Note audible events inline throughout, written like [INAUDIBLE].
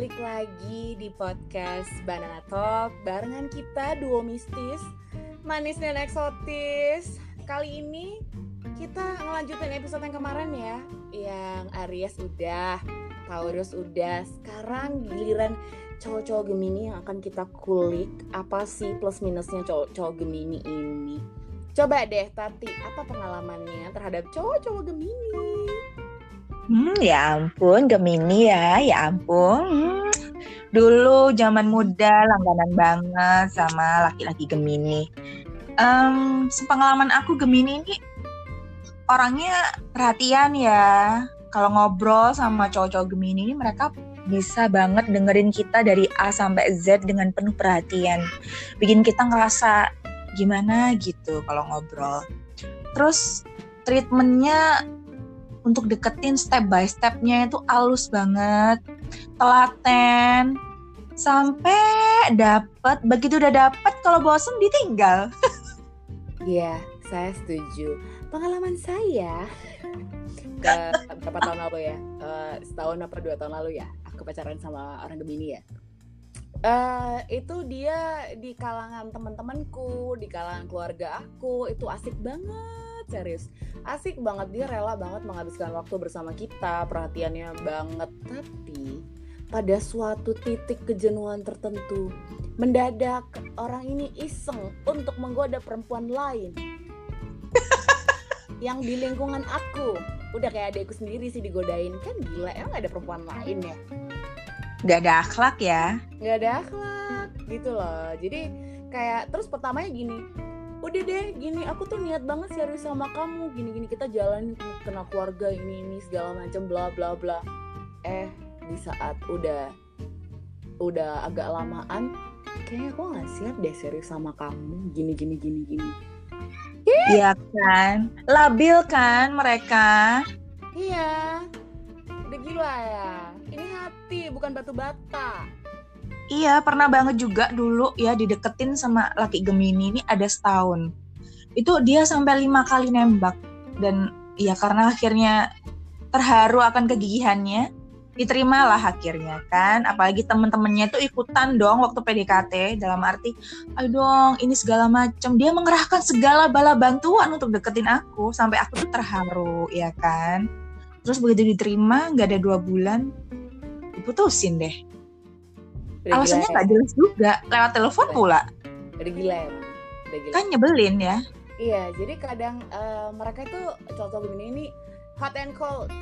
balik lagi di podcast Banana Talk barengan kita duo mistis, manis dan eksotis. Kali ini kita ngelanjutin episode yang kemarin ya, yang Aries udah, Taurus udah. Sekarang giliran cowok-cowok Gemini yang akan kita kulik apa sih plus minusnya cowok-cowok Gemini ini. Coba deh Tati, apa pengalamannya terhadap cowok-cowok Gemini? Hmm, ya ampun, Gemini ya, ya ampun. Hmm. Dulu zaman muda langganan banget sama laki-laki Gemini. Um, sepengalaman aku Gemini ini orangnya perhatian ya. Kalau ngobrol sama cowok-cowok Gemini ini mereka bisa banget dengerin kita dari A sampai Z dengan penuh perhatian. Bikin kita ngerasa gimana gitu kalau ngobrol. Terus treatmentnya untuk deketin step by stepnya itu halus banget telaten sampai dapet begitu udah dapet kalau bosen ditinggal [LAUGHS] Iya, saya setuju. Pengalaman saya ke berapa tahun lalu ya? Uh, setahun apa dua tahun lalu ya? Aku pacaran sama orang Gemini ya. Uh, itu dia di kalangan teman-temanku, di kalangan keluarga aku, itu asik banget serius. Asik banget dia rela banget menghabiskan waktu bersama kita perhatiannya banget. Tapi pada suatu titik kejenuhan tertentu mendadak orang ini iseng untuk menggoda perempuan lain. [LAUGHS] Yang di lingkungan aku. Udah kayak adekku sendiri sih digodain. Kan gila emang ada perempuan lain ya? Nggak ada akhlak ya? Nggak ada akhlak gitu loh. Jadi kayak terus pertamanya gini udah deh gini aku tuh niat banget serius sama kamu. Gini gini kita jalan kena keluarga ini ini segala macam bla bla bla. Eh di saat udah udah agak lamaan kayaknya aku nggak siap deh serius sama kamu. Gini gini gini gini. Iya kan? Labil kan mereka? Iya. Udah gila ya? Ini hati bukan batu bata Iya, pernah banget juga dulu ya dideketin sama laki Gemini ini ada setahun. Itu dia sampai lima kali nembak dan ya karena akhirnya terharu akan kegigihannya, diterimalah akhirnya kan. Apalagi temen-temennya itu ikutan dong waktu PDKT dalam arti, ayo dong ini segala macam. Dia mengerahkan segala bala bantuan untuk deketin aku sampai aku tuh terharu ya kan. Terus begitu diterima nggak ada dua bulan diputusin deh Udah alasannya nggak ya? jelas juga. Lewat telepon pula. Udah gila ya. Udah gila. kan nyebelin ya. Iya jadi kadang uh, mereka itu cowok begini ini hot and cold.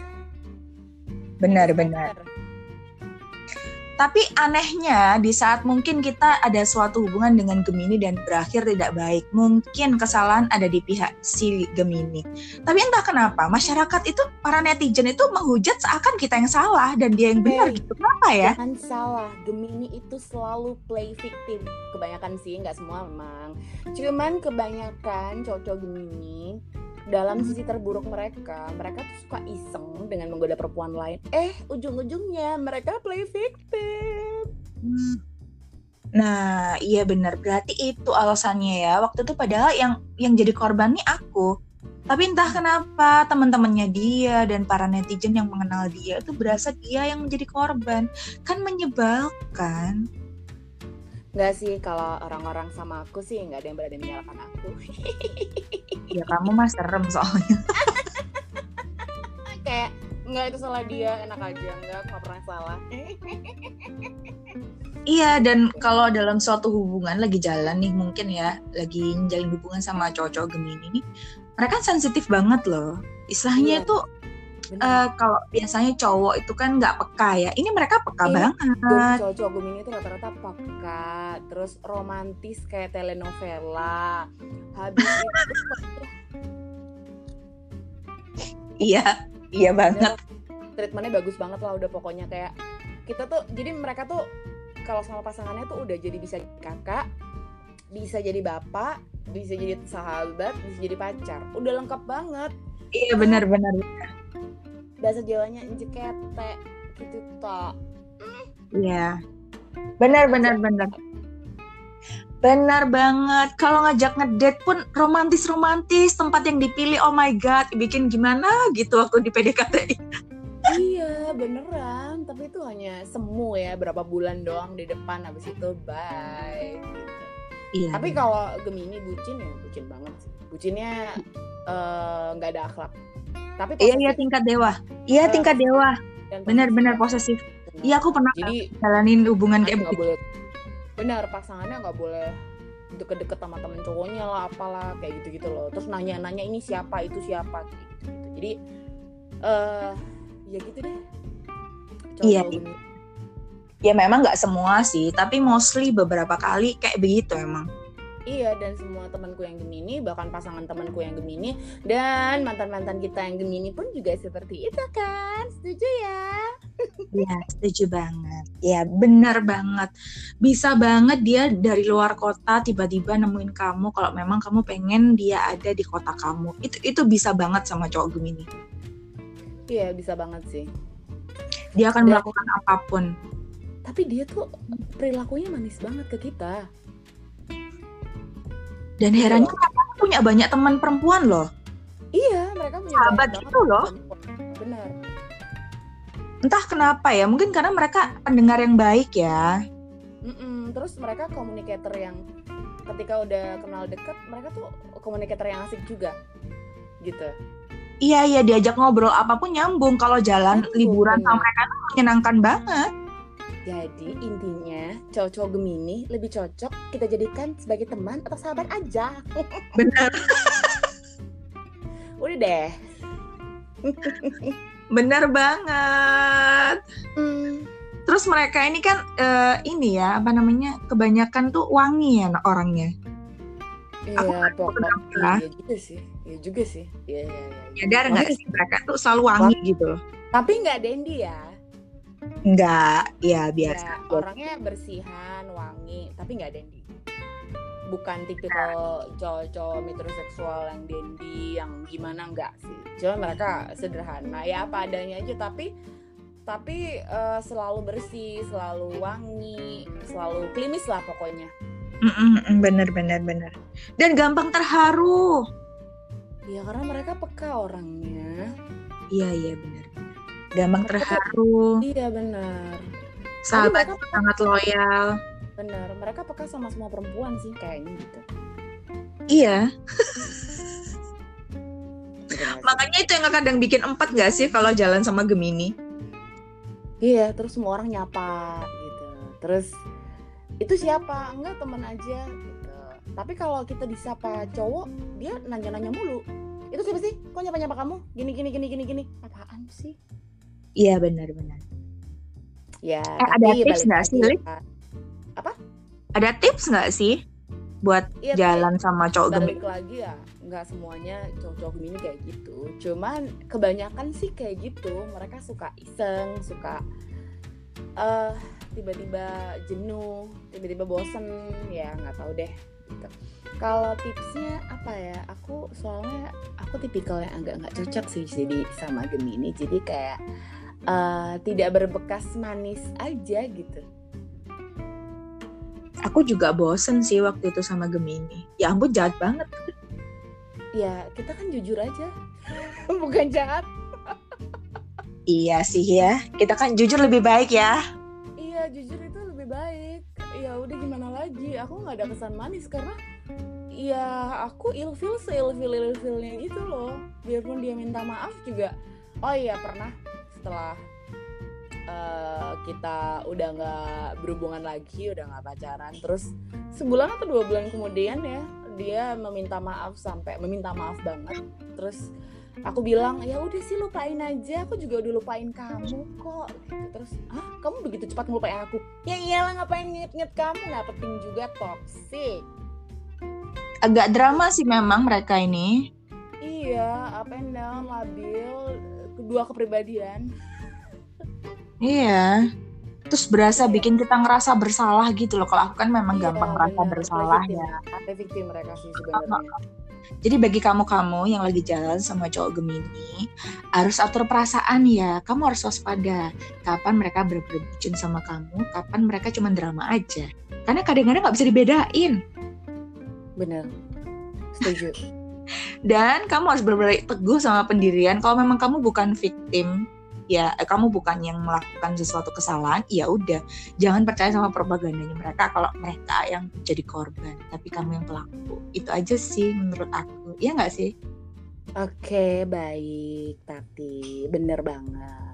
Benar. benar tapi anehnya di saat mungkin kita ada suatu hubungan dengan Gemini dan berakhir tidak baik, mungkin kesalahan ada di pihak si Gemini. Tapi entah kenapa masyarakat itu para netizen itu menghujat seakan kita yang salah dan dia yang benar gitu. Kenapa ya? Jangan salah, Gemini itu selalu play victim. Kebanyakan sih, nggak semua memang. Cuman kebanyakan cowok Gemini dalam sisi terburuk mereka, mereka tuh suka iseng dengan menggoda perempuan lain. Eh, ujung-ujungnya mereka play victim. Nah, iya benar. Berarti itu alasannya ya. Waktu itu padahal yang yang jadi korban nih aku. Tapi entah kenapa teman-temannya dia dan para netizen yang mengenal dia itu berasa dia yang menjadi korban. Kan menyebalkan. Enggak sih, kalau orang-orang sama aku sih nggak ada yang berani menyalahkan aku. [LAUGHS] ya kamu mah serem soalnya. [LAUGHS] Kayak nggak itu salah dia, enak aja. Nggak, nggak pernah salah. [LAUGHS] iya, dan kalau dalam suatu hubungan lagi jalan nih mungkin ya, lagi menjalin hubungan sama cowok-cowok Gemini nih, mereka sensitif banget loh. Istilahnya iya. tuh uh, kalau biasanya cowok itu kan nggak peka ya. Ini mereka peka eh, banget. Cowok-cowok Gemini itu rata-rata peka, terus romantis kayak telenovela. Habis itu Iya, iya banget. Treatmentnya bagus banget lah udah pokoknya kayak kita tuh jadi mereka tuh kalau sama pasangannya tuh udah jadi bisa kakak, bisa jadi bapak, bisa jadi sahabat, bisa jadi pacar. Udah lengkap banget. Iya benar-benar bahasa Jawanya jekete gitu toh Iya. Benar benar benar. Benar banget. Kalau ngajak ngedate pun romantis-romantis, tempat yang dipilih oh my god, bikin gimana gitu waktu di PDKT. iya beneran tapi itu hanya semu ya berapa bulan doang di depan habis itu bye gitu. Iya. tapi kalau Gemini bucin ya bucin banget sih bucinnya eh, nggak ada akhlak tapi Iya iya tingkat dewa. Iya Eh, tingkat dewa. Benar-benar posesif. Iya aku pernah jadi jalanin hubungan kayak begitu. boleh benar pasangannya nggak boleh deket-deket sama temen cowoknya lah apalah kayak gitu-gitu loh terus nanya-nanya ini siapa itu siapa gitu, gitu. jadi eh ya gitu deh Iya, Cowok iya. Ya memang nggak semua sih, tapi mostly beberapa kali kayak begitu emang. Iya dan semua temanku yang Gemini bahkan pasangan temanku yang Gemini dan mantan-mantan kita yang Gemini pun juga seperti itu kan setuju ya Iya, setuju banget. Ya, benar banget. Bisa banget dia dari luar kota tiba-tiba nemuin kamu kalau memang kamu pengen dia ada di kota kamu. Itu itu bisa banget sama cowok Gemini. iya bisa banget sih Dia akan Dan- melakukan apa pun. tapi dia tuh perilakunya manis banget ke kita Dan Iya. herannya mereka punya banyak teman perempuan loh. iya mereka punya Sahabat gitu loh. benar Entah kenapa ya, mungkin karena mereka pendengar yang baik ya. Mm-mm. terus mereka komunikator yang ketika udah kenal deket mereka tuh komunikator yang asik juga gitu Iya, iya diajak ngobrol apa pun nyambung. Kalau jalan liburan sama bener. mereka tuh menyenangkan banget. Jadi intinya cowok-cowok Gemini lebih cocok kita jadikan sebagai teman atau sahabat aja. [LAUGHS] Bener, Udah deh. bener banget. Hmm. Terus mereka ini kan eh, ini ya apa namanya kebanyakan tuh wangi ya orangnya. Aku Iya, nggak tahu pokoknya iya juga sih. Iya juga sih. Iya, iya, iya. Nyadar nggak Wangi sih mereka tuh selalu wangi gitu loh. Tapi nggak Dendi ya. Enggak, ya Ya, biasa. orangnya bersihan, wangi, tapi nggak Dendi. Bukan tipikal cowok-cowok metroseksual yang Dendi, yang gimana nggak sih. Cuma mereka sederhana, ya apa adanya aja. Tapi tapi eh, selalu bersih, selalu wangi, selalu klimis lah pokoknya. Mm-mm, bener bener bener. Dan gampang terharu. Ya karena mereka peka orangnya. Iya iya bener. Gampang terharu. Iya benar. Sahabat mereka- sangat loyal. Benar, mereka peka sama semua perempuan sih kayaknya gitu. Iya. Makanya itu yang kadang bikin empat gak sih kalau jalan sama Gemini? Iya, terus semua orang nyapa gitu. Terus itu siapa? Enggak teman aja gitu. Tapi kalau kita disapa cowok, dia nanya-nanya mulu. Itu siapa sih? Kok nyapa-nyapa kamu? Gini gini gini gini gini. Apaan sih? Iya benar benar. Ya, Eh, ada tapi tips nggak sih, Lip? ya. Ada tips nggak sih buat tapi jalan sama cowok Gemini? balik lagi ya nggak semuanya cowok-cowok Gemini kayak gitu cuman kebanyakan sih kayak gitu mereka suka iseng suka eh tiba-tiba jenuh tiba-tiba bosen ya nggak tahu deh gitu kalau tipsnya apa ya aku soalnya aku tipikal yang agak nggak cocok sih jadi sama Gemini jadi kayak eh, tidak berbekas manis aja gitu Aku juga bosen sih waktu itu sama Gemini. Ya ampun jahat banget. ya kita kan jujur aja [LAUGHS] bukan jahat Iya sih ya. Kita kan jujur lebih baik ya. Iya jujur itu lebih baik. Ya udah gimana lagi? Aku nggak ada kesan manis karena ya aku ilfil seilfil ilfilnya gitu loh. Biarpun dia minta maaf juga. Oh iya pernah setelah eh, kita udah nggak berhubungan lagi, udah nggak pacaran, terus sebulan atau dua bulan kemudian ya dia meminta maaf sampai meminta maaf banget. Terus aku bilang ya udah sih lupain aja aku juga udah lupain kamu kok gitu. terus ah kamu begitu cepat ngelupain aku ya iyalah ngapain inget-inget kamu nggak penting juga toxic Agak drama sih memang mereka ini. iya up and down labil kedua kepribadian Iya. Terus berasa bikin kita ngerasa bersalah gitu loh. Kalau aku kan memang Iya, gampang ngerasa bener. bersalah ya. victim. Mereka sih sebenarnya Jadi bagi kamu-kamu yang lagi jalan sama cowok Gemini, harus atur perasaan ya. Kamu harus waspada. Kapan mereka bucin sama kamu, kapan mereka cuma drama aja. Karena kadang-kadang nggak bisa dibedain. bener setuju Dan kamu harus benar-benar teguh sama pendirian. Kalau memang kamu bukan victim, ya eh, kamu bukan yang melakukan sesuatu kesalahan ya udah. Jangan percaya sama propagandanya mereka. Kalau mereka yang jadi korban tapi kamu yang pelaku. Itu aja sih menurut aku. Ya nggak sih? Oke, baik, tapi bener banget.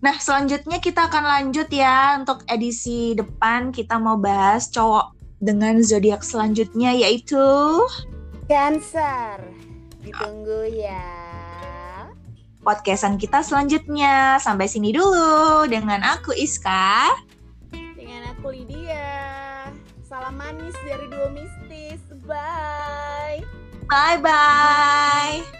Nah, selanjutnya kita akan lanjut ya untuk edisi depan. Kita mau bahas cowok dengan zodiak selanjutnya yaitu Cancer. Ditunggu ya. podcastan kita selanjutnya. Sampai sini dulu dengan aku Iska. Dengan aku Lydia. Salam manis dari Duo Mistis. Bye. Bye bye.